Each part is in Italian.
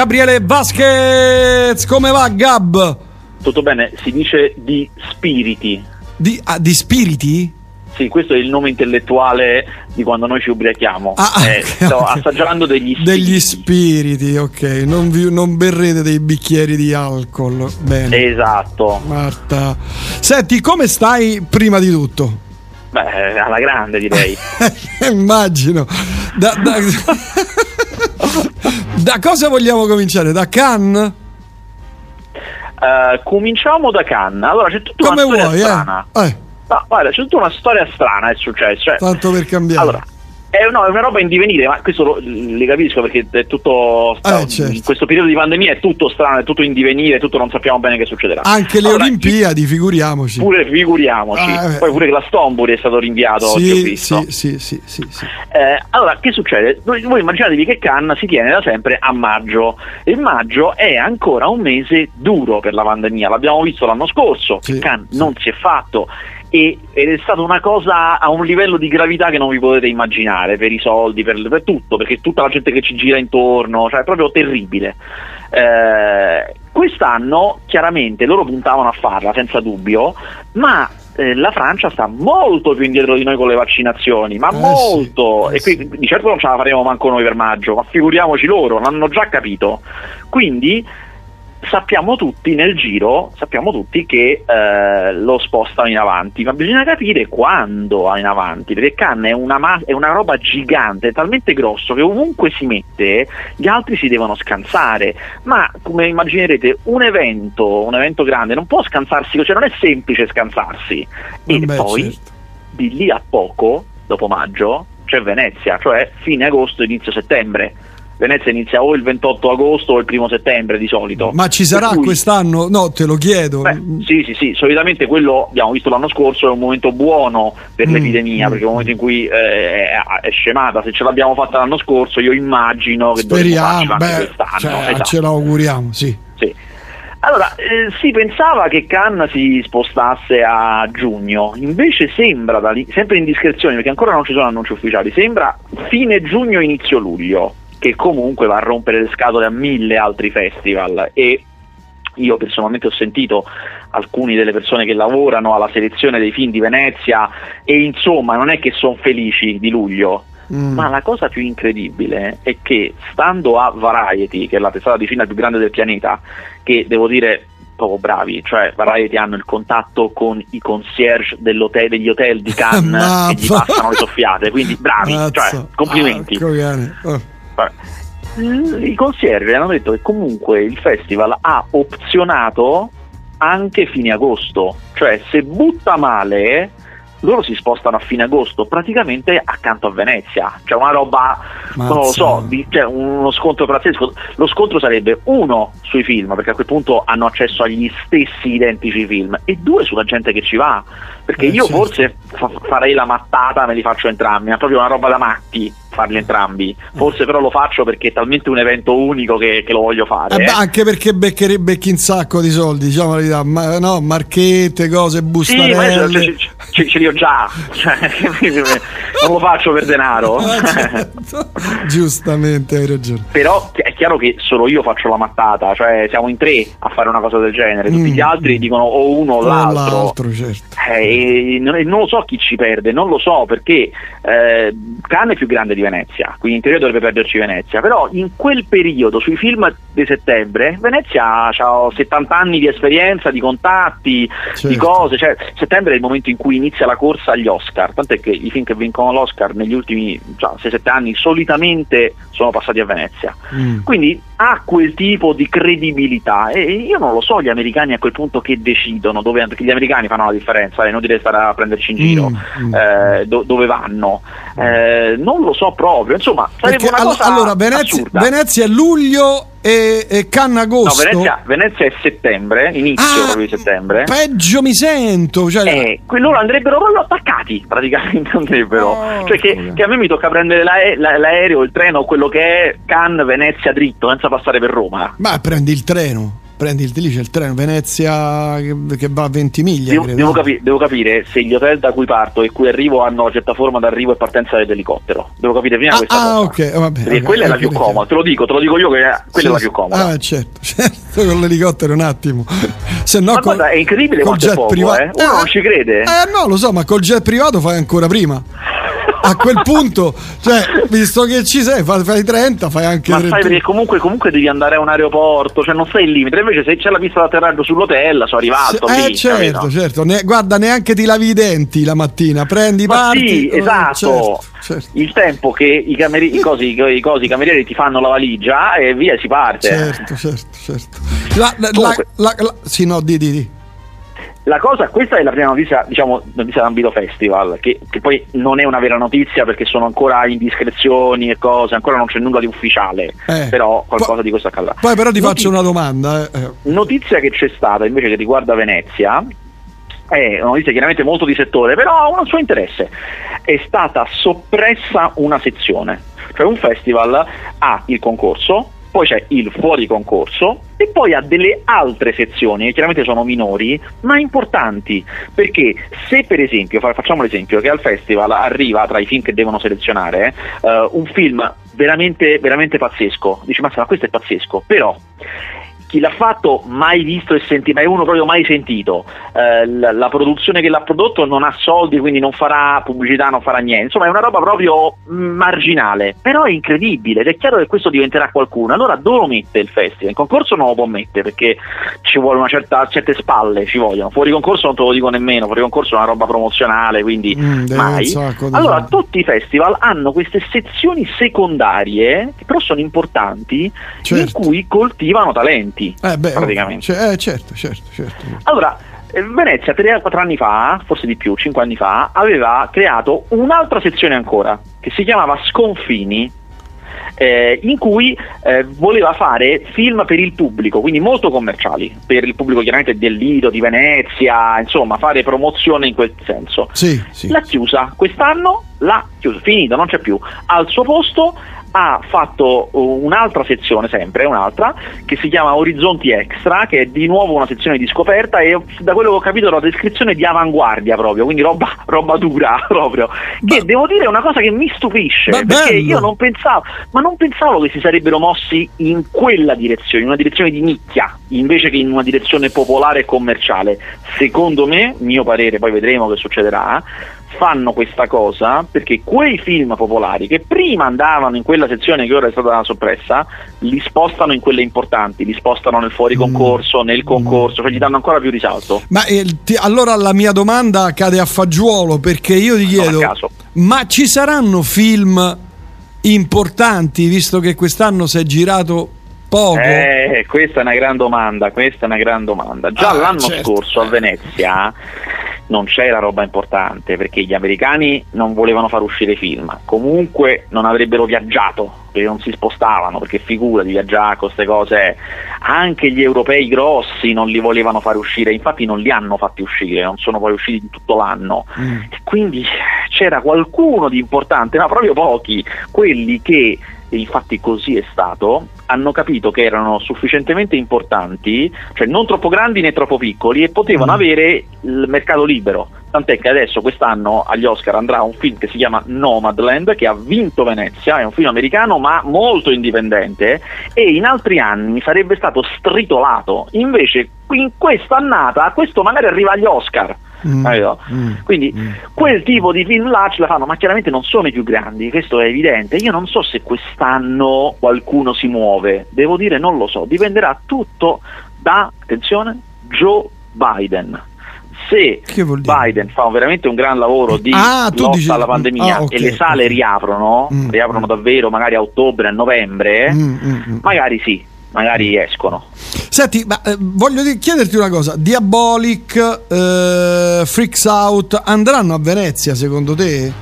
Gabriele Vasquez, come va Gab? Tutto bene, si dice di spiriti. Di, ah, di spiriti? Sì, questo è il nome intellettuale di quando noi ci ubriachiamo. Ah, eh, ok, sto ok. assaggiando degli spiriti. Degli spiriti, ok. Non, vi- non berrete dei bicchieri di alcol. Bene. Esatto. Marta. Senti, come stai prima di tutto? Beh, alla grande direi. Immagino. Da, da- da cosa vogliamo cominciare? Da Cannes? Eh, cominciamo da Cannes. Allora, c'è tutta Come una storia vuoi, strana. eh? Eh, No, guarda, c'è tutta una storia strana è successo. Cioè, tanto per cambiare. Allora, è, no, è una roba in divenire, ma questo lo, li capisco perché è tutto. sta- Eh, certo. In questo periodo di pandemia è tutto strano, è tutto in divenire, tutto non sappiamo bene che succederà. Anche le Allora, Olimpiadi, figuriamoci. Pure figuriamoci. Ah, eh. Poi pure la Stomburi è stato rinviato oggi, ho Sì, visto. sì, sì, sì, sì, sì. Eh, allora, che succede? Voi, voi immaginatevi che Cannes si tiene da sempre a maggio e maggio è ancora un mese duro per la pandemia. L'abbiamo visto l'anno scorso, Sì, che Cannes sì. non si è fatto e, ed è stata una cosa a un livello di gravità che non vi potete immaginare per i soldi, per, per tutto, perché tutta la gente che ci gira intorno, cioè è proprio terribile. Eh, quest'anno chiaramente loro puntavano a farla senza dubbio, ma eh, la Francia sta molto più indietro di noi con le vaccinazioni, ma Eh sì, molto. eh e qui di certo non ce la faremo manco noi per maggio, ma figuriamoci loro, l'hanno già capito. Quindi sappiamo tutti nel giro, sappiamo tutti che eh, lo spostano in avanti, ma bisogna capire quando in avanti, perché Cannes è una, ma- è una roba gigante, è talmente grosso che ovunque si mette gli altri si devono scansare, ma come immaginerete un evento, un evento grande non può scansarsi, cioè non è semplice scansarsi. E Vabbè, poi certo. di lì a poco, dopo maggio, c'è Venezia, cioè fine agosto, inizio settembre. Venezia inizia o il 28 agosto o il primo settembre di solito. Ma ci sarà cui- quest'anno? No, te lo chiedo. Beh, sì, sì, sì, solitamente quello abbiamo visto l'anno scorso è un momento buono per Mm, l'epidemia, mm, perché è un momento in cui eh, è, scemata. Se ce l'abbiamo fatta l'anno scorso, io immagino che Speriamo, beh, quest'anno. cioè, esatto. ce l'auguriamo, sì. Sì. Allora, eh, si pensava che Cannes si spostasse a giugno, invece sembra, da lì, sempre in discrezione perché ancora non ci sono annunci ufficiali, sembra fine giugno, inizio luglio, che comunque va a rompere le scatole a mille altri festival. E io personalmente ho sentito alcune delle persone che lavorano alla selezione dei film di Venezia e insomma non è che sono felici di luglio, Mm. ma la cosa più incredibile è che stando a Variety, che è la testata di film più grande del pianeta, che devo dire proprio bravi, cioè Variety hanno il contatto con i concierge dell'hotel, degli hotel di Cannes e gli passano le soffiate, quindi bravi, cioè complimenti. Porco I concierge hanno detto che comunque il festival ha opzionato anche fine agosto, cioè se butta male loro si spostano a fine agosto praticamente accanto a Venezia, cioè una roba, non lo so, di- cioè uno scontro pazzesco, lo scontro sarebbe uno sui film perché a quel punto hanno accesso agli stessi identici film e due sulla gente che ci va, perché Eh, io certo. forse fa- farei la mattata, me li faccio entrambi, è proprio una roba da matti farli entrambi, forse però lo faccio perché è talmente un evento unico che, che lo voglio fare. Eh eh. anche perché beccheri- becchi un sacco di soldi, diciamo la verità, ma, no, marchette, cose, Sì, bustarelle. io ce, ce- ce li ho già, cioè, non lo faccio per denaro. Ah, certo. Giustamente, hai ragione. Però è chiaro che solo io faccio la mattata, cioè siamo in tre a fare una cosa del genere, tutti Mm. gli altri dicono o uno o l'altro. l'altro, certo. Eh, non, non lo so chi ci perde, non lo so perché eh, Cannes è più grande di Venezia, quindi in teoria dovrebbe perderci Venezia, però in quel periodo sui film di settembre Venezia ha 70 anni di esperienza, di contatti, di Certo. cose, cioè settembre è il momento in cui inizia la corsa agli Oscar, tant'è che i film che vincono l'Oscar negli ultimi cioè, 6-7 anni solitamente sono passati a Venezia. Mm. Quindi ha quel tipo di credibilità e io non lo so gli americani a quel punto che decidono, dove, perché gli americani fanno la differenza, è inutile stare a prenderci in giro, Mm, mm. eh, do- dove vanno, Eh, non lo so proprio, insomma sarebbe Perché una all- cosa allora Venezia. Venezia è luglio e, e Cannes No, agosto. Venezia, Venezia è settembre, inizio Ah, proprio di settembre. Peggio mi sento. Cioè, Eh, loro andrebbero proprio attaccati praticamente andrebbero Oh, cioè che, che a me mi tocca prendere l'ae- la- l'aereo il treno quello che è Cannes Venezia dritto senza passare per Roma Ma prendi il treno. Prendi lì c'è il treno Venezia che, che va a 20 miglia. Devo, devo, capi- devo, capire se gli hotel da cui parto e cui arrivo hanno una certa forma d'arrivo e partenza dell'elicottero. Devo capire prima ah, questa ah, cosa. ok, vabbè. Perché okay, quella è la più comoda, te lo dico, te lo dico io che quella sì, è la più comoda. Ah, certo, certo, con l'elicottero un attimo. Se no, ma col, guarda, è incredibile quanto è poco, privato. eh? Uno eh, non ci crede. Eh no, lo so, ma col jet privato fai ancora prima a quel punto, cioè, visto che ci sei, fai, fai 30, fai anche Ma 30. sai perché comunque, comunque, devi andare a un aeroporto, cioè non sei il limite. Invece se c'è la pista d'atterraggio sull'hotel, sono arrivato. Eh, lì, certo, capito? certo. Ne, guarda, neanche ti lavi i denti la mattina, prendi, Ma parti. sì, eh, esatto. certo, certo. Il tempo che i, cameri- i, cosi, i, cosi, i camerieri ti fanno la valigia e via si parte. Certo, certo, certo. La, la, la- sì, no, di, di, di. La cosa, questa è la prima notizia, diciamo, notizia d'ambito festival, che, che poi non è una vera notizia perché sono ancora indiscrezioni e cose, ancora non c'è nulla di ufficiale, Eh. però qualcosa Poi- di questo accadrà. Poi però ti Noti- faccio una domanda. eh, eh. Notizia che c'è stata invece che riguarda Venezia, è una notizia chiaramente molto di settore, però ha un suo interesse. È stata soppressa una sezione, cioè un festival ha il concorso, poi c'è il fuori concorso e poi ha delle altre sezioni che chiaramente sono minori ma importanti. Perché se per esempio fa- facciamo l'esempio che al festival arriva tra i film che devono selezionare eh, un film veramente, veramente pazzesco. Dici ma questo è pazzesco. Però chi l'ha fatto mai visto e sentito, ma è uno proprio mai sentito. Eh, la, la produzione che l'ha prodotto non ha soldi, quindi non farà pubblicità, non farà niente. Insomma, è una roba proprio mm, marginale. Però è incredibile ed è chiaro che questo diventerà qualcuno. Allora dove lo mette il festival? In concorso non lo può mettere perché ci vuole una certa, certe spalle, ci vogliono. Fuori concorso non te lo dico nemmeno, fuori concorso è una roba promozionale, quindi Mm, mai. sacco Allora soldi. tutti i festival hanno queste sezioni secondarie che però sono importanti in Certo. cui coltivano talenti Eh, beh, praticamente. cioè, eh, certo, certo, certo. Allora, eh, Venezia 3-4 anni fa, forse di più, 5 anni fa, aveva creato un'altra sezione ancora che si chiamava Sconfini. eh, in cui eh, voleva fare film per il pubblico, quindi molto commerciali, per il pubblico chiaramente del Lido, di Venezia, insomma, fare promozione in quel senso. Sì, sì. L'ha chiusa quest'anno, l'ha chiusa, finito, non c'è più. Al suo posto ha fatto un'altra sezione, sempre un'altra, che si chiama Orizzonti Extra, che è di nuovo una sezione di scoperta e da quello che ho capito la descrizione di avanguardia proprio, quindi roba, roba dura proprio. Che Ma- devo dire è una cosa che mi stupisce, Ma perché bello! io non pensavo, ma non pensavo che si sarebbero mossi in quella direzione, in una direzione di nicchia, invece che in una direzione popolare e commerciale. Secondo me, mio parere, poi vedremo che succederà, fanno questa cosa perché quei film popolari che prima andavano in quella sezione che ora è stata soppressa, li spostano in quelle importanti, li spostano nel fuori concorso, nel concorso, cioè gli danno ancora più risalto. Ma eh, ti- allora la mia domanda cade a fagiolo perché io ti chiedo: ma ci saranno film importanti visto che quest'anno si è girato poco? Eh, questa è una gran domanda, questa è una gran domanda. Già Ah, l'anno certo. scorso a Venezia non c'era roba importante perché gli americani non volevano far uscire i film, comunque non avrebbero viaggiato perché non si spostavano, perché figura di viaggiare con queste cose, anche gli europei grossi non li volevano fare uscire, infatti non li hanno fatti uscire, non sono poi usciti in tutto l'anno. Mm. E quindi c'era qualcuno di importante, ma proprio pochi, quelli che, e infatti così è stato, hanno capito che erano sufficientemente importanti, cioè non troppo grandi né troppo piccoli, e potevano Mm. avere il mercato libero. Tant'è che adesso quest'anno agli Oscar andrà un film che si chiama Nomadland, che ha vinto Venezia, è un film americano ma molto indipendente, e in altri anni sarebbe stato stritolato. Invece in questa annata questo magari arriva agli Oscar. Mm, mm, Quindi mm. quel tipo di film là ce la fanno, ma chiaramente non sono i più grandi, questo è evidente. Io non so se quest'anno qualcuno si muove, devo dire non lo so, dipenderà tutto da, attenzione, Joe Biden. Se? Biden fa veramente un gran lavoro di Ah, lotta dici- alla pandemia ah, ok, e le sale ok. riaprono, Mm, riaprono mm. davvero magari a ottobre, a novembre, Mm, mm, mm. magari sì, magari escono. Senti, ma eh, voglio chiederti una cosa: Diabolic, eh, Freaks Out andranno a Venezia secondo te?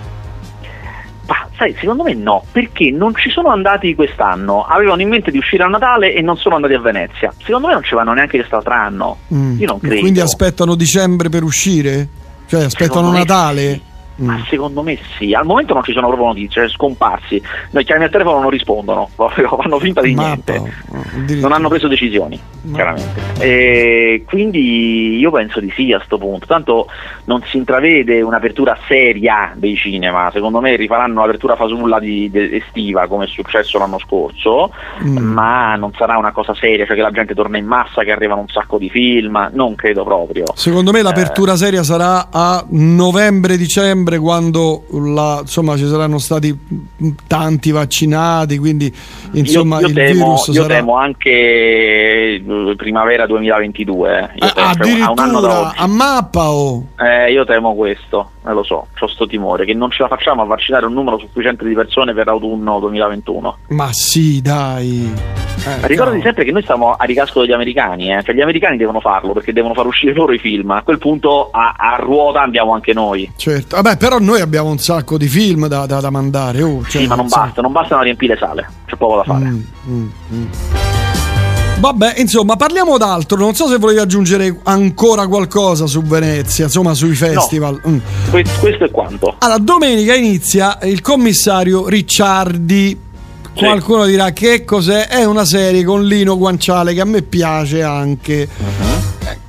Ma sai, secondo me no, perché non ci sono andati quest'anno, avevano in mente di uscire a Natale e non sono andati a Venezia. Secondo me non ci vanno neanche quest'altro anno. Mm. Io non credo. Quindi aspettano dicembre per uscire? Cioè aspettano Secondo Natale? sì. Mm. Ma secondo me sì, al momento non ci sono proprio notizie, scomparsi. Noi chiami al telefono non rispondono, fanno finta di Mappa. niente. Non hanno preso decisioni, Mappa. chiaramente. E quindi io penso di sì a questo punto. Tanto non si intravede un'apertura seria dei cinema. Secondo me rifaranno l'apertura fasulla di, di, estiva, come è successo l'anno scorso, mm. ma non sarà una cosa seria, cioè che la gente torna in massa, che arrivano un sacco di film. Non credo proprio. Secondo me l'apertura eh. seria sarà a novembre-dicembre settembre quando la, insomma, ci saranno stati tanti vaccinati, quindi insomma io, io il temo, virus io sarà... temo anche eh, primavera 2022. Io temo, addirittura cioè, a mappa o... Oh. Eh, io temo questo, eh, lo so, ho questo timore, che non ce la facciamo a vaccinare un numero sufficiente di persone per autunno 2021. Ma sì, dai. Eh, Ricordati no. sempre che noi stiamo a ricasco degli americani, eh? cioè gli americani devono farlo perché devono far uscire loro i film. A quel punto a, a ruota andiamo anche noi. Certo, vabbè, però noi abbiamo un sacco di film da, da, da mandare. Oh, cioè, sì, ma non basta, non bastano a riempire sale, c'è poco da fare. Mm, mm, mm. Vabbè, insomma, parliamo d'altro. Non so se volevi aggiungere ancora qualcosa su Venezia, insomma, sui festival. No, mm. questo è quanto. Allora, domenica inizia il commissario Ricciardi. Sì. Qualcuno dirà che cos'è? È una serie con Lino Guanciale che a me piace anche. Uh-huh.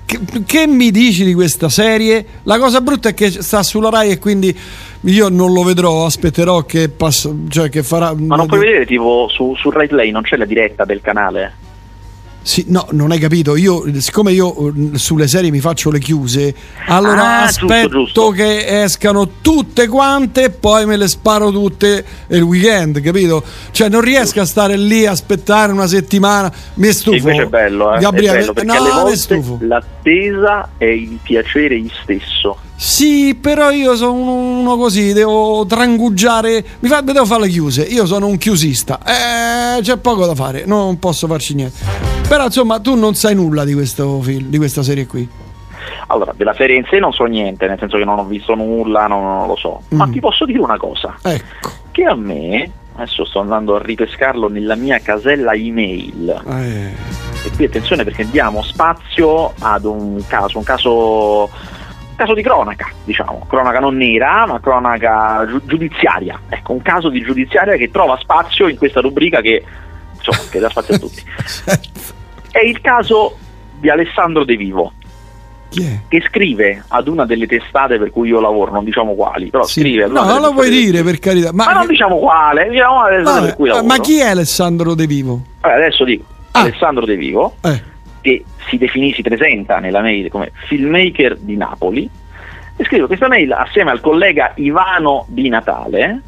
Che, che, mi dici di questa serie? La cosa brutta è che sta sulla Rai e quindi io non lo vedrò, aspetterò che, passa, cioè che farà. Ma non puoi vedere tipo su, su Rai Play, non c'è la diretta del canale? Sì, no, non hai capito. Io, siccome io eh, sulle serie mi faccio le chiuse, allora ah, aspetto giusto, giusto. che escano tutte quante e poi me le sparo tutte il weekend, capito? Cioè, non riesco a stare lì a aspettare una settimana. Mi stufo. Invece è bello, eh? Gabriele, è bello perché no, alle volte l'attesa è il piacere stesso. Sì, però io sono uno così, devo trangugiare, mi fa, devo fare le chiuse, io sono un chiusista, eh, c'è poco da fare, non posso farci niente. Però insomma tu non sai nulla di, questo film, di questa serie qui. Allora, della serie in sé non so niente, nel senso che non ho visto nulla, non, non lo so. Mm. Ma ti posso dire una cosa. Ecco. Che a me, adesso sto andando a ripescarlo nella mia casella email. Eh. E qui attenzione perché diamo spazio ad un caso, un caso caso di cronaca, diciamo, cronaca non nera, ma cronaca giudiziaria. Ecco, un caso di giudiziaria che trova spazio in questa rubrica che, insomma, che dà spazio a tutti. È il caso di Alessandro De Vivo. Che scrive ad una delle testate per cui io lavoro, non diciamo quali, però sì. scrive No, non lo puoi dire per carità. Ma, ma non diciamo quale, diciamo lavoro. Ma chi è Alessandro De Vivo? Eh, adesso dico, ah. Alessandro De Vivo. Eh che si definisce, si presenta nella mail come filmmaker di Napoli, e scrivo questa mail assieme al collega Ivano Di Natale,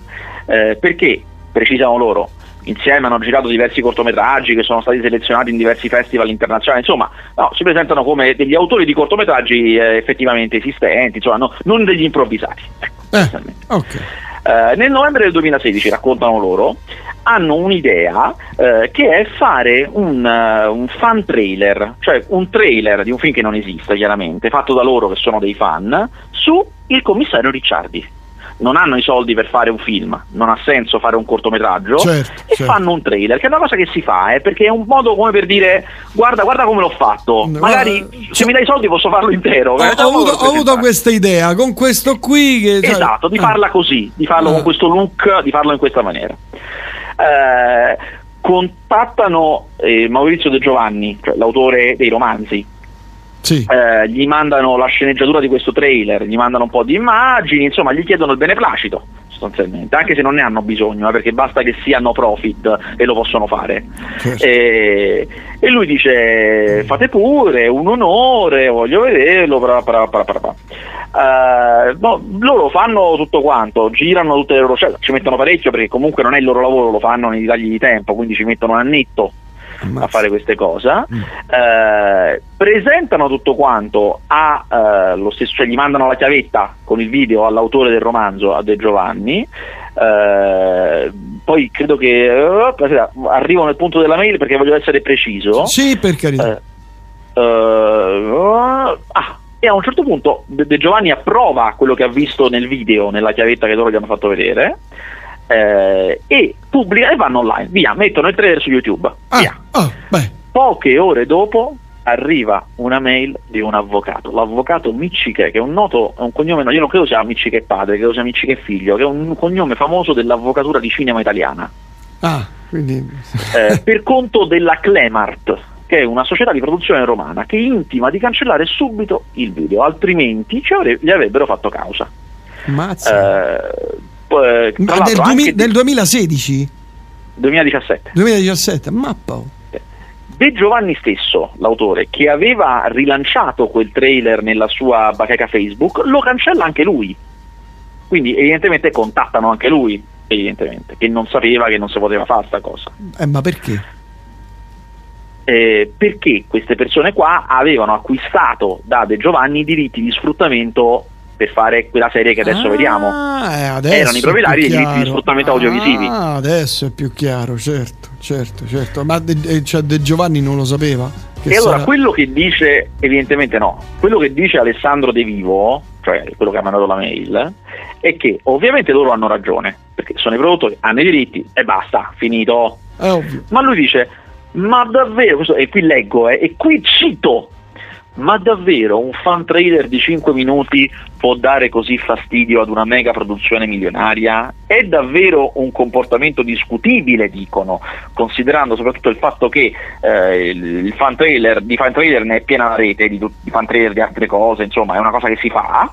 eh, perché, precisano loro, insieme hanno girato diversi cortometraggi che sono stati selezionati in diversi festival internazionali, insomma no, si presentano come degli autori di cortometraggi eh, effettivamente esistenti, insomma, no, non degli improvvisati. Ecco, eh, okay. Eh, nel novembre del 2016, raccontano loro, hanno un'idea eh, che è fare un, uh, un, fan trailer, cioè un trailer di un film che non esiste chiaramente, fatto da loro che sono dei fan, su Il commissario Ricciardi. Non hanno i soldi per fare un film, non ha senso fare un cortometraggio certo, e certo. fanno un trailer, che è una cosa che si fa, eh, perché è un modo come per dire guarda, guarda come l'ho fatto, no, magari se cioè, mi dai i soldi posso farlo intero. Ho, ho, avuto, ho avuto, questa idea, con questo qui... Che, esatto, di farla così, di farlo ah. con questo look, di farlo in questa maniera eh, contattano eh, Maurizio De Giovanni, cioè l'autore dei romanzi. Sì. Eh, gli mandano la sceneggiatura di questo trailer, gli mandano un po' di immagini, insomma, gli chiedono il beneplacito sostanzialmente, anche se non ne hanno bisogno, eh, perché basta che sia no profit e lo possono fare. Certo. E, e, lui dice: Fate pure, un onore, voglio vederlo. Pra, pra, pra, Uh, no, loro fanno tutto quanto, girano tutte le loro scelte, ci mettono parecchio perché comunque non è il loro lavoro, lo fanno nei tagli di tempo, quindi ci mettono un annetto Ammazza. a fare queste cose. Mm. Uh, presentano tutto quanto a uh, lo stesso, cioè gli mandano la chiavetta con il video all'autore del romanzo, a De Giovanni. poi credo che arrivo nel punto della mail perché voglio essere preciso. Sì, per carità. ah, e a un certo punto De Giovanni approva quello che ha visto nel video, nella chiavetta che loro gli hanno fatto vedere, eh, e pubblica e vanno online, via, mettono il trailer su YouTube. Ah, via. Oh, Poche ore dopo arriva una mail di un avvocato, l'avvocato Micciche, che è un noto, è un cognome, no, io non credo sia Micciche padre, credo sia Micciche figlio, che è un cognome famoso dell'avvocatura di cinema italiana. Ah, quindi... eh, per conto della Clemart, che è una società di produzione romana, che intima di cancellare subito il video, altrimenti gli avrebbero fatto causa. Mazza. Eh, eh, Ma del, dumi- del 2016? 2017. 2017, mappa. De Giovanni stesso, l'autore, che aveva rilanciato quel trailer nella sua bacheca Facebook, lo cancella anche lui. Quindi evidentemente contattano anche lui, evidentemente, che non sapeva che non si poteva fare questa cosa. Eh, ma perché? Eh, perché queste persone qua avevano acquistato da De Giovanni diritti di sfruttamento per fare quella serie che adesso ah, vediamo. Eh, Erano i proprietari dei diritti di sfruttamento ah, audiovisivi. adesso è più chiaro, certo, certo, certo. Ma De, cioè De Giovanni non lo sapeva? e sarà... allora quello che dice, evidentemente no, quello che dice Alessandro De Vivo, cioè quello che ha mandato la mail, è che ovviamente loro hanno ragione, perché sono i produttori, hanno i diritti e basta, finito. Ma lui dice, ma davvero, questo, e qui leggo, eh, e qui cito ma davvero un fan trailer di 5 minuti può dare così fastidio ad una mega produzione milionaria? È davvero un comportamento discutibile, dicono, considerando soprattutto il fatto che eh, il fan trailer, di fan trailer ne è piena la rete, di, di fan trailer di altre cose, insomma è una cosa che si fa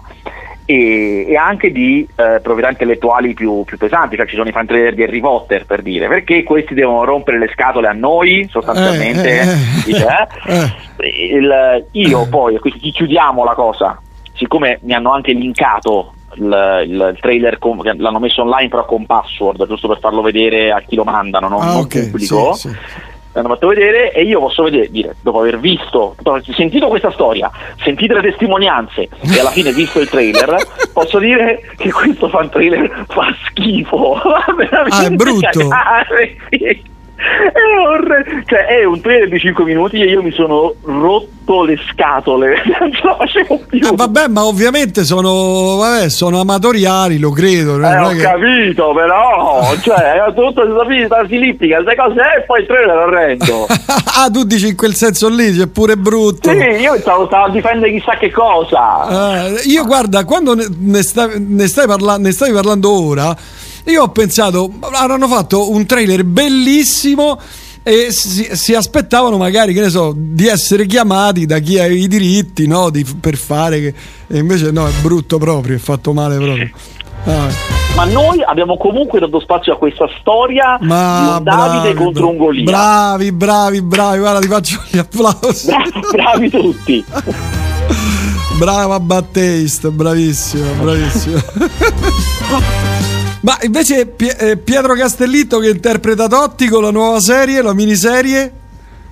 e, e anche di eh, proprietà intellettuali più, più, pesanti, cioè ci sono i fan trader di Harry Potter per dire, perché questi devono rompere le scatole a noi sostanzialmente, eh, eh, dice, eh? eh. Il, io poi, quindi chiudiamo la cosa, siccome mi hanno anche linkato il, il, trailer con, l'hanno messo online però con password giusto per farlo vedere a chi lo mandano non, ah, non okay, pubblico. Sì, sì l'hanno fatto vedere e io posso vedere, dire, dopo aver visto, dopo aver sentito questa storia, sentite le testimonianze e alla fine visto il trailer, posso dire che questo fan trailer fa schifo. ah, è brutto. È, orre- cioè, è un trailer di 5 minuti e io mi sono rotto le scatole, non ce la facevo più. Eh, vabbè, ma ovviamente sono, vabbè, sono amatoriali, lo credo. Eh, ho che... capito, però, cioè, tutta questa vita filippica, queste cose, e poi il trailer orrendo. ah, tu dici in quel senso lì, c'è pure brutto. Sì, io stavo, stavo a difendere chissà che cosa. Eh, io guarda, quando ne, ne, stavi, ne, stai parla- ne stavi parlando ora io ho pensato, avranno fatto un trailer bellissimo e si, si, aspettavano magari, che ne so, di essere chiamati da chi ha i diritti, no? Di, per fare che... E invece no, è brutto proprio, è fatto male proprio. Ah. Ma noi abbiamo comunque dato spazio a questa storia Ma di Davide bravi, contro un Golia. Bravi, bravi, bravi, guarda ti faccio gli applausi. bravi tutti. Brava Battista, bravissimo, bravissimo. Ma invece eh, Pietro Castellitto che interpreta Totti con la nuova serie, la miniserie?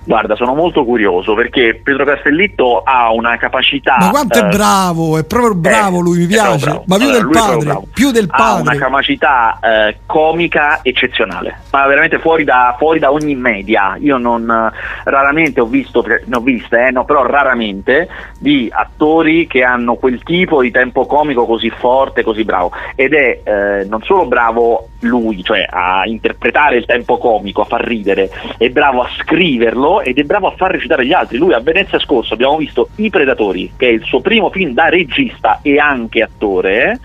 Guarda, sono molto curioso perché Pietro Castellitto ha una capacità. Ma quanto eh, è bravo, è proprio bravo eh, lui, mi piace. Ma più, allora, del padre, più del padre. Ha una capacità eh, comica eccezionale, ma veramente fuori da, fuori da ogni media. Io non raramente ho visto, ne ho viste, eh, no, però raramente, di attori che hanno quel tipo di tempo comico così forte, così bravo. Ed è eh, non solo bravo lui, cioè a interpretare il tempo comico, a far ridere, è bravo a scriverlo ed è bravo a far recitare gli altri. Lui a Venezia scorso abbiamo visto I Predatori, che è il suo primo film da regista e anche attore,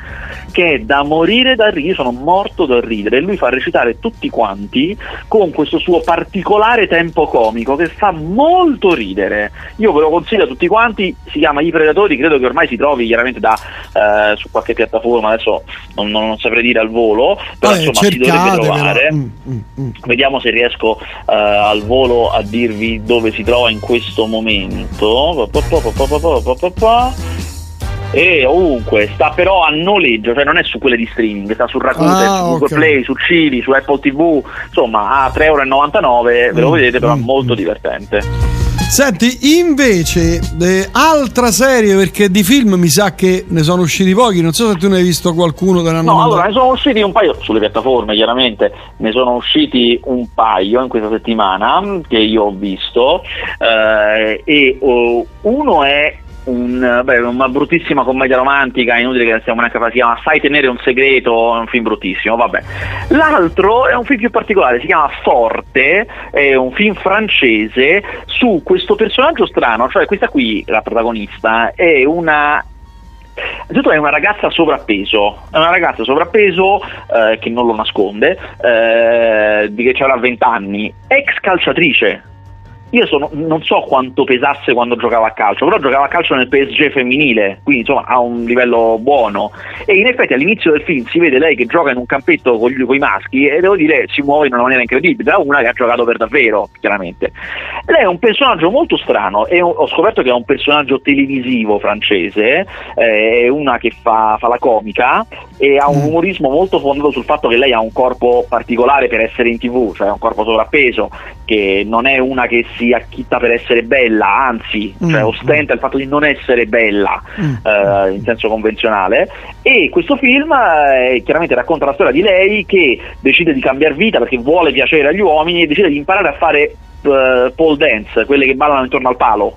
che è da morire da ridere, sono morto da ridere, e lui fa recitare tutti quanti con questo suo particolare tempo comico che fa molto ridere. Io ve lo consiglio a tutti quanti, si chiama I Predatori, credo che ormai si trovi chiaramente da, eh, su qualche piattaforma, adesso non, non, saprei dire al volo, però eh, insomma si dovrebbe trovare. Mm, mm, mm. Vediamo se riesco uh, al volo a dirvi dove si trova in questo momento. E ovunque, sta però a noleggio, cioè non è su quelle di streaming, sta su Rakuten, ah, su Google okay. Play, su Civi, su Apple TV, insomma a 3,99€, ve lo vedete, però è molto divertente. Senti, invece, eh, altra serie, perché di film mi sa che ne sono usciti pochi, non so se tu ne hai visto qualcuno ne No, allora ne sono usciti un paio, sulle piattaforme chiaramente, ne sono usciti un paio in questa settimana che io ho visto, eh, e uh, uno è un, beh, una bruttissima commedia romantica, inutile che stiamo neanche a si chiama Sai tenere un segreto, è un film bruttissimo, vabbè. L'altro è un film più particolare, si chiama Forte, è un film francese su questo personaggio strano, cioè questa qui, la protagonista, è una Innanzitutto è una ragazza sovrappeso, è una ragazza sovrappeso eh, che non lo nasconde, eh, che avrà 20 anni, ex calciatrice, io sono, non so quanto pesasse quando giocava a calcio, però giocava a calcio nel PSG femminile, quindi insomma ha un livello buono. E in effetti all'inizio del film si vede lei che gioca in un campetto con, i maschi e devo dire si muove in una maniera incredibile, da una che ha giocato per davvero, chiaramente. Lei è un personaggio molto strano e ho scoperto che è un personaggio televisivo francese, eh, è una che fa, fa, la comica e ha un mm. umorismo molto fondato sul fatto che lei ha un corpo particolare per essere in tv, cioè un corpo sovrappeso, che non è una che si acchitta per essere bella, anzi, mm. cioè ostenta il fatto di non essere bella mm. eh, in senso convenzionale. E questo film eh, chiaramente racconta la storia di lei che decide di cambiare vita perché vuole piacere agli uomini e decide di imparare a fare eh, pole dance, quelle che ballano intorno al palo.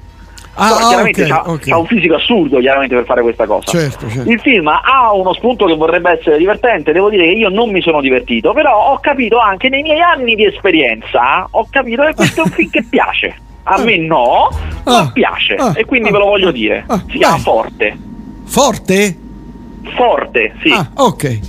Ah, chiaramente okay, ha, okay. ha, un fisico assurdo chiaramente per fare questa cosa. Certo, certo. Il film ha uno spunto che vorrebbe essere divertente, devo dire che io non mi sono divertito, però ho capito anche nei miei anni di esperienza, ho capito che questo è un film che piace. A me no, ma ah, piace ah, e quindi ah, ve lo voglio dire. Ah, si chiama Forte. Forte? Forte, sì. Ah, ok.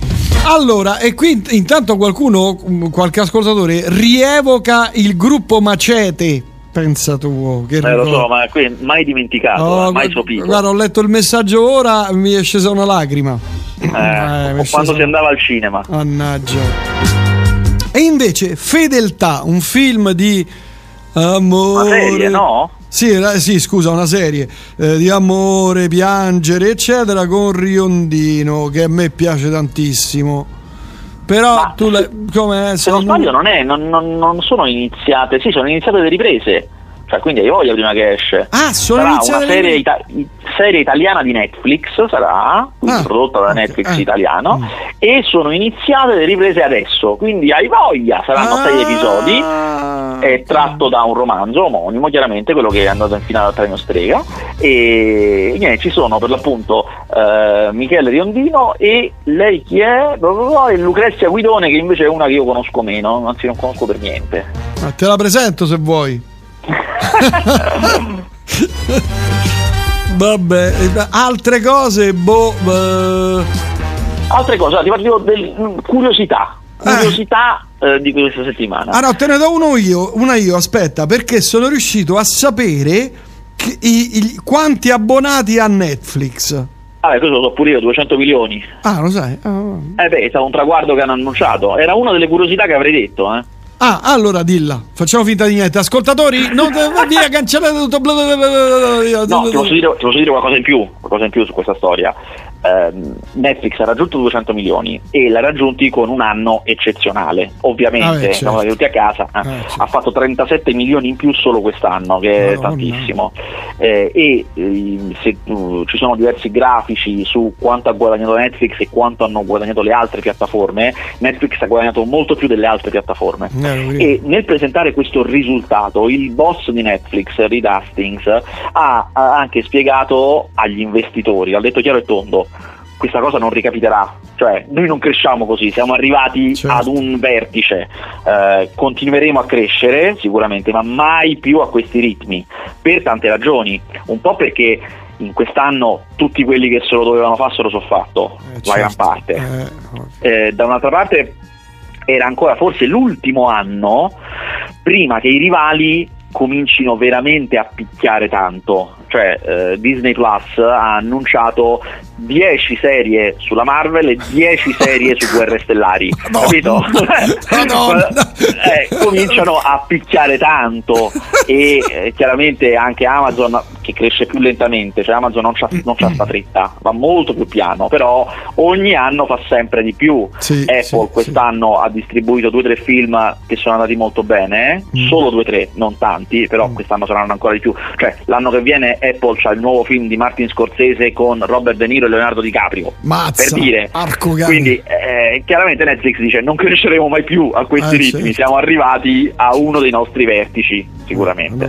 Allora, e qui intanto qualcuno, qualche ascoltatore, rievoca il gruppo Macete Pensa tu, che eh, lo so, ma qui mai dimenticato, oh, mai sopito. Guarda, ho letto il messaggio ora, mi è scesa una lacrima. Eh, eh quando si andava al cinema. Mannaggia. E invece, Fedeltà, un film di amore. Una serie, no? Sì, sì, scusa, una serie eh, di amore, piangere, eccetera, con Riondino, che a me piace tantissimo. Però Ma tu le, come se non sbaglio non, è, non, non, non sono iniziate, sì, sono iniziate le riprese. Cioè, quindi hai voglia prima che esce. Ah, sono sarà una serie, ita- serie, italiana di Netflix, sarà ah, prodotta da okay, Netflix eh. italiano, mm. e sono iniziate le riprese adesso. Quindi hai voglia, saranno ah, sei episodi, è tratto da un romanzo omonimo, chiaramente, quello che è andato in finale al Premio Strega. E niente, ci sono per l'appunto uh, Michele Riondino e lei chi è? E Lucrezia Guidone, che invece è una che io conosco meno, anzi non conosco per niente. Ma te la presento se vuoi. Vabbè, altre cose, boh. Uh... Altre cose, ti parlo di curiosità. Eh. Curiosità eh. Eh, di questa settimana. Ah no, te ne do uno io, una io, aspetta, perché sono riuscito a sapere i, i, quanti abbonati ha Netflix. Ah, questo lo so pure io, 200 milioni. Ah, lo sai? Oh. Eh beh, è stato un traguardo che hanno annunciato. Era una delle curiosità che avrei detto, eh. Ah, allora dilla, facciamo finta di niente. Ascoltatori, non via, cancellate tutto. no, ti posso, dire, ti posso dire qualcosa in più, qualcosa in più su questa storia eh, Netflix ha raggiunto 200 milioni e l'ha raggiunti con un anno eccezionale. Ovviamente, ah, beh, siamo certo. venuti a casa, eh, ah, certo. ha fatto 37 milioni in più solo quest'anno, che Madonna. è tantissimo. Eh, e eh, se, uh, ci sono diversi grafici su quanto ha guadagnato Netflix e quanto hanno guadagnato le altre piattaforme, Netflix ha guadagnato molto più delle altre piattaforme. Eh, e nel presentare questo risultato, il boss di Netflix, Reed Hastings, ha, ha anche spiegato agli investitori, ha detto chiaro e tondo, questa cosa non ricapiterà. Cioè, noi non cresciamo così, siamo arrivati certo. ad un vertice, eh, continueremo a crescere sicuramente, ma mai più a questi ritmi, per tante ragioni. Un po' perché in quest'anno tutti quelli che se lo dovevano fare se lo sono fatto, eh, la gran certo. parte. Eh, eh, da un'altra parte era ancora forse l'ultimo anno prima che i rivali comincino veramente a picchiare tanto. Cioè, eh, Disney Plus ha annunciato 10 serie sulla Marvel e 10 serie su Guerre Stellari, no, capito? eh, cominciano a picchiare tanto e eh, chiaramente anche Amazon che cresce più lentamente, cioè Amazon non c'ha, non c'ha sta fretta, va molto più piano, però ogni anno fa sempre di più. Sì, Apple sì, quest'anno sì. ha distribuito due o tre film che sono andati molto bene, mm. solo due o tre, non tanti, però mm. quest'anno saranno ancora di più. Cioè l'anno che viene Apple c'ha il nuovo film di Martin Scorsese con Robert De Niro e Leonardo DiCaprio. Mazza, per dire. Quindi eh, chiaramente Netflix dice non cresceremo mai più a questi eh, ritmi, certo. siamo arrivati a uno dei nostri vertici, sicuramente.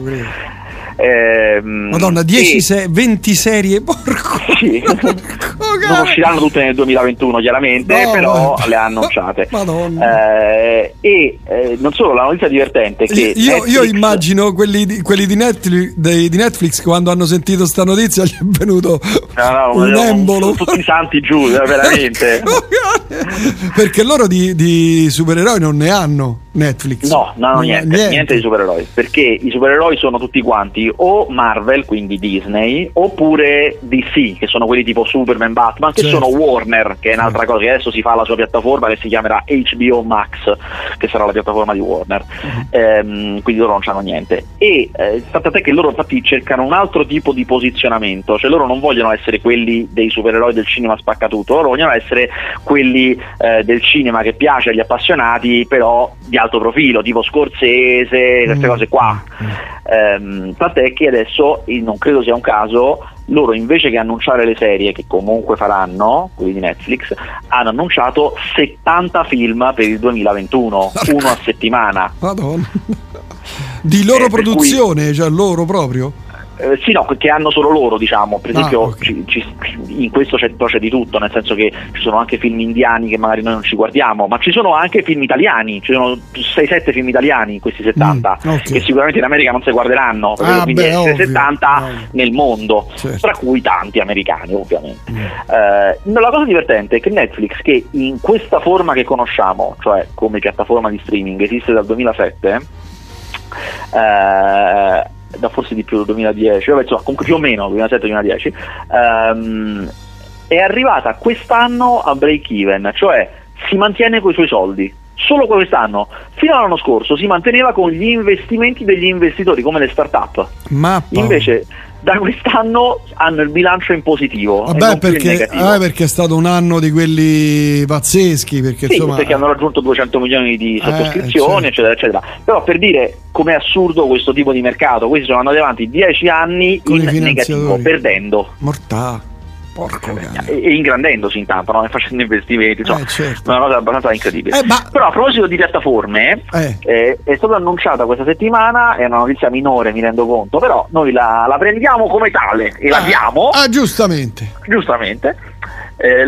Ehm, Madonna, 10 se- 20 serie, porco. Sì. non usciranno tutte nel 2021 chiaramente, No, però ma- le ha annunciate. Eh, e eh, non solo, la notizia divertente è che Io, io Netflix- immagino quelli, di, quelli di, Netflix, dei- di Netflix quando hanno sentito sta notizia gli è venuto No, no, un no, embolo. tutti i santi giù, eh, veramente. Perché loro di, di supereroi non ne hanno Netflix. No, no, no, Non- niente, niente, di supereroi, perché i supereroi sono tutti quanti o Marvel, quindi Disney, oppure DC, che sono quelli tipo Superman, Batman, che Certo. sono Warner, che è un'altra cosa, che adesso si fa la sua piattaforma che si chiamerà HBO Max, che sarà la piattaforma di Warner, Ehm, quindi loro non hanno niente. E eh, tanto è che loro infatti cercano un altro tipo di posizionamento, cioè loro non vogliono essere quelli dei supereroi del cinema spaccatutto, loro vogliono essere quelli eh, del cinema che piace agli appassionati, però di alto profilo, tipo Scorsese, queste Mm. cose qua. Ehm, tant'è che adesso, non credo sia un caso, loro invece che annunciare le serie che comunque faranno, quelli di Netflix, hanno annunciato 70 film per il 2021, uno a settimana. Madonna. Di loro Eh, produzione, cioè loro proprio. Eh, sì, no, che hanno solo loro, diciamo. Per Ah, esempio, ok. ci- ci- in questo c'è, c'è di tutto, nel senso che ci sono anche film indiani che magari noi non ci guardiamo, ma ci sono anche film italiani, ci sono 6-7 film italiani in questi 70, Mm, ok. che sicuramente in America non si guarderanno, Ah, quindi beh, ovvio, 70 ovvio. nel mondo, Certo. tra cui tanti americani, ovviamente. Mm. Eh, la cosa divertente è che Netflix, che in questa forma che conosciamo, cioè come piattaforma di streaming, esiste dal 2007, eh, da forse di più del 2010, vabbè, insomma, comunque più o meno 2007-2010, ehm, è arrivata quest'anno a break even, cioè si mantiene con i suoi soldi. Solo quest'anno, fino all'anno scorso, si manteneva con gli investimenti degli investitori come le start-up. Mappa. Invece, da quest'anno hanno il bilancio in positivo. Vabbè più in perché, negativo. eh, perché è stato un anno di quelli pazzeschi. Perché Sì, insomma. perché hanno raggiunto 200 milioni di Eh, sottoscrizioni, certo. eccetera, eccetera. Però per dire com'è assurdo questo tipo di mercato, questi sono andati avanti 10 anni Con in negativo, perdendo Mortà. Porco cane. e, ingrandendosi intanto, no? E facendo investimenti, insomma, Eh, certo. una cosa abbastanza incredibile. Eh, ma- Però a proposito di piattaforme, Eh. eh, è stata annunciata questa settimana, è una notizia minore, mi rendo conto, però noi la, la prendiamo come tale e la diamo Ah, giustamente. giustamente. Eh,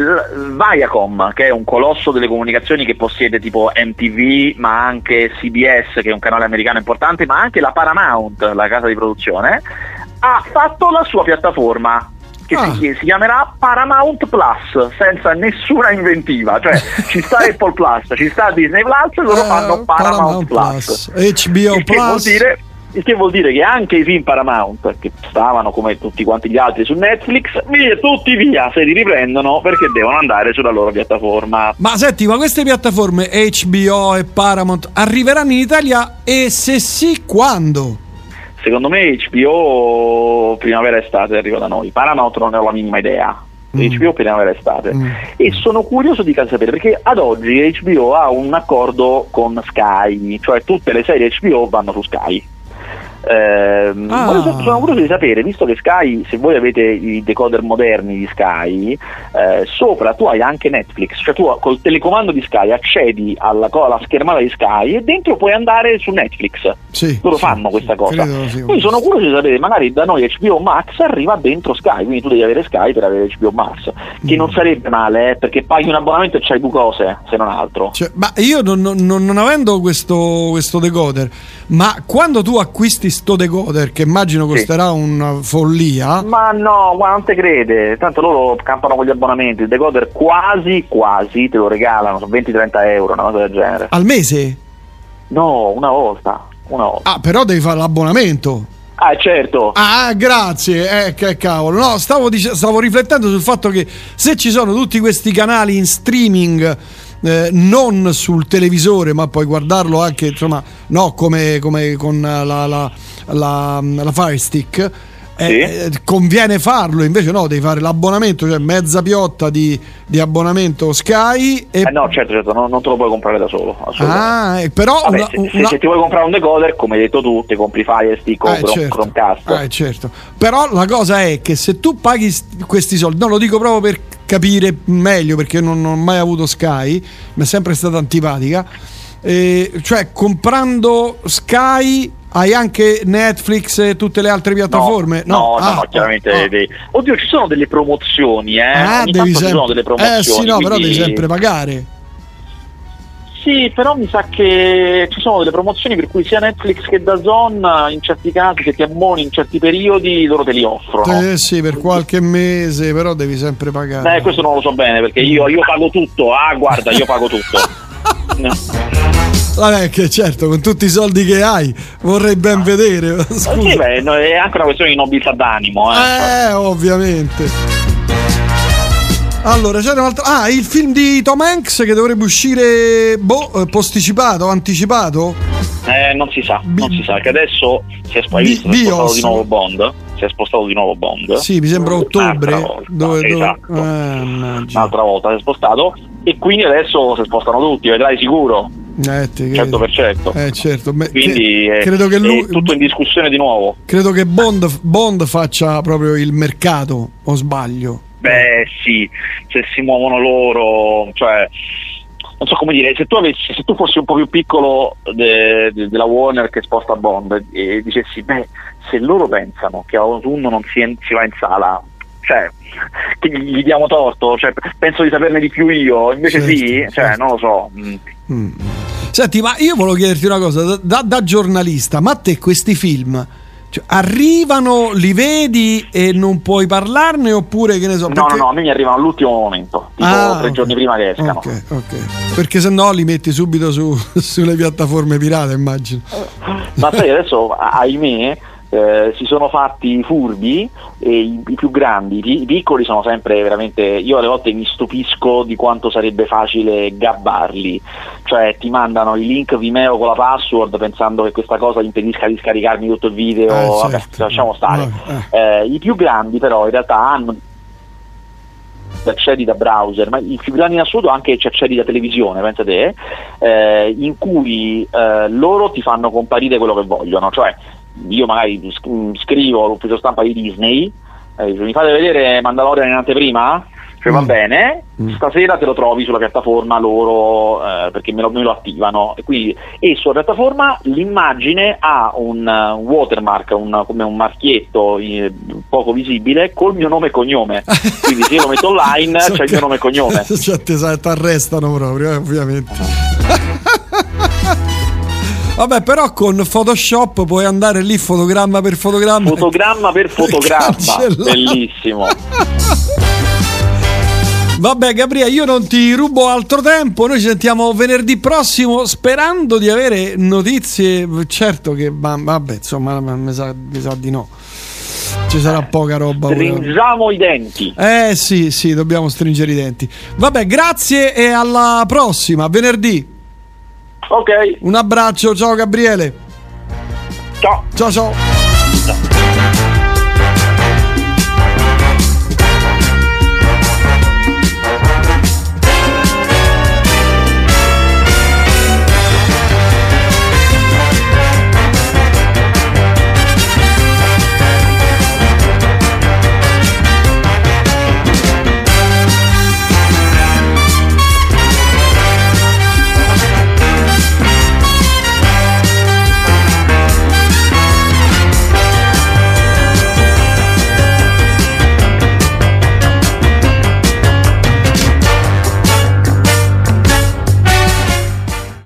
Viacom, che è un colosso delle comunicazioni che possiede tipo MTV, ma anche CBS, che è un canale americano importante, ma anche la Paramount, la casa di produzione, ha fatto la sua piattaforma. Che Ah. si, si chiamerà Paramount Plus senza nessuna inventiva, cioè ci sta Apple Plus, ci sta Disney Plus, loro Eh, fanno Paramount, Plus. HBO Il che, vuol Plus. dire, il che vuol dire che anche i film Paramount, che stavano come tutti quanti gli altri su Netflix, via, tutti via se li riprendono perché devono andare sulla loro piattaforma. Ma senti, ma queste piattaforme HBO e Paramount arriveranno in Italia e se sì, quando? Secondo me HBO primavera estate arriva da noi, Paramount non ne ho la minima idea. Mm. HBO primavera estate Mm. e sono curioso di sapere perché ad oggi HBO ha un accordo con Sky, cioè tutte le serie HBO vanno su Sky. Ehm, Ah. sono curioso di sapere, visto che Sky, se voi avete i decoder moderni di Sky, eh, sopra tu hai anche Netflix, cioè tu col telecomando di Sky accedi alla, alla schermata di Sky e dentro puoi andare su Netflix. Sì. Loro sì, fanno sì, questa cosa. sì, Quindi sono curioso di sapere, magari da noi HBO Max arriva dentro Sky, quindi tu devi avere Sky per avere HBO Max, che Mm. non sarebbe male, eh, perché paghi un abbonamento e c'hai due cose, se non altro. Cioè, ma io non, non- non avendo questo, questo decoder, ma quando tu acquisti sto decoder, che immagino Sì. costerà una follia, Ma no, ma non te crede, tanto loro campano con gli abbonamenti, il decoder quasi quasi te lo regalano, sono 20-30 euro, una cosa del genere. al mese? No, una volta, una volta. Ah, però devi fare l'abbonamento. Ah, certo. Ah, grazie, eh, che cavolo. No, stavo, dice- stavo riflettendo sul fatto che se ci sono tutti questi canali in streaming, eh, non sul televisore, ma puoi guardarlo anche, insomma, no, come, come con la, la, la, la Fire Stick. eh, Sì. eh, conviene farlo, invece no, devi fare l'abbonamento, cioè mezza piotta di, di abbonamento Sky e Eh no, certo, certo, non, non te lo puoi comprare da solo. Ah, eh, però Vabbè, una- se, se- una- se ti vuoi comprare un decoder, come hai detto tu, ti compri Fire Stick o Eh, certo. Chromecast. Eh, certo. Però la cosa è che se tu paghi st- questi soldi, no, lo dico proprio per capire meglio perché non, non ho mai avuto Sky, mi è sempre stata antipatica. eh, cioè comprando Sky Hai anche Netflix e tutte le altre piattaforme? No, no, no, Ah, no, chiaramente. ah. dei- Oddio, ci sono delle promozioni, eh. Ah, Ogni devi tanto ci sempre... sono delle promozioni. Eh sì, no, però quindi- devi sempre pagare. Sì, però mi sa che ci sono delle promozioni per cui sia Netflix che DAZN in certi casi, se ti abboni in certi periodi, loro te li offrono. Eh sì, per qualche mese, però devi sempre pagare. Eh, questo non lo so bene perché io, io pago tutto. Ah, guarda, io pago tutto. No. Vabbè, che certo, con tutti i soldi che hai, vorrei ben vedere. Scusa. Sì, beh, è anche una questione di nobiltà d'animo. Eh. Eh, ovviamente. Allora, c'era un altro. Ah, il film di Tom Hanks che dovrebbe uscire boh, eh, posticipato, anticipato? Eh, non si sa, non Bi- si sa, che adesso si è, si spostato di nuovo Bond. Si è spostato di nuovo Bond. Sì, mi sembra ottobre. Un'altra volta, Dove, dove... esatto. Eh. Un'altra volta si è spostato e quindi adesso si spostano tutti, vedrai sicuro, Eh, ti credo. 100%. Eh, certo. Beh, Quindi che- è, credo che lui. tutto in discussione di nuovo. Credo che Bond, Bond faccia proprio il mercato, o sbaglio? Beh sì, se si muovono loro, cioè non so come dire, se tu, avessi, se tu fossi un po' più piccolo de- de- della Warner che sposta Bond e dicessi, beh, se loro pensano che all'autunno non si, si va in sala, cioè, che gli, diamo torto, cioè, penso di saperne di più io, invece Certo, sì, cioè, certo. non lo so. mm. Mm. Senti, ma io volevo chiederti una cosa, da, da giornalista, ma a te questi film cioè, arrivano, li vedi e non puoi parlarne oppure che ne so? No, perché- no, no, a me mi arrivano all'ultimo momento, tipo Ah, tre giorni prima che escano. Ok, ok. Perché se no li metti subito su- sulle piattaforme pirate, immagino. Ma sai, adesso ahimè eh, si sono fatti furbi e i, i più grandi, i, i piccoli sono sempre veramente. Io alle volte mi stupisco di quanto sarebbe facile gabbarli, cioè ti mandano i link Vimeo con la password pensando che questa cosa impedisca di scaricarmi tutto il video. Eh, Vabbè, certo. lasciamo stare. Vabbè, Eh, I più grandi, però, in realtà hanno accedi da browser, ma i più grandi in assoluto anche ci accedi da televisione, pensa te, eh, in cui eh, loro ti fanno comparire quello che vogliono, cioè io magari mh, scrivo l'ufficio stampa di Disney, eh, mi fate vedere Mandalorian in anteprima? Cioè, va Mm. bene, Mm. stasera te lo trovi sulla piattaforma loro eh, perché me lo, me lo attivano e, quindi, e sulla piattaforma l'immagine ha un eh, watermark, un- come un marchietto eh, poco visibile col mio nome e cognome. Quindi se io lo metto online So c'è il mio nome e cognome. Cioè, ti arrestano proprio, ovviamente. Vabbè, però con Photoshop puoi andare lì fotogramma per fotogramma. Fotogramma per fotogramma, bellissimo. Vabbè, Gabriele, io non ti rubo altro tempo. Noi ci sentiamo venerdì prossimo sperando di avere notizie. Certo che, ma, vabbè, insomma, ma mi sa, mi sa di no. Ci sarà poca roba. Stringiamo i denti. Eh sì, sì, dobbiamo stringere i denti. Vabbè, grazie e alla prossima, venerdì. Ok, Un abbraccio, ciao Gabriele. ciao. Ciao ciao. ciao.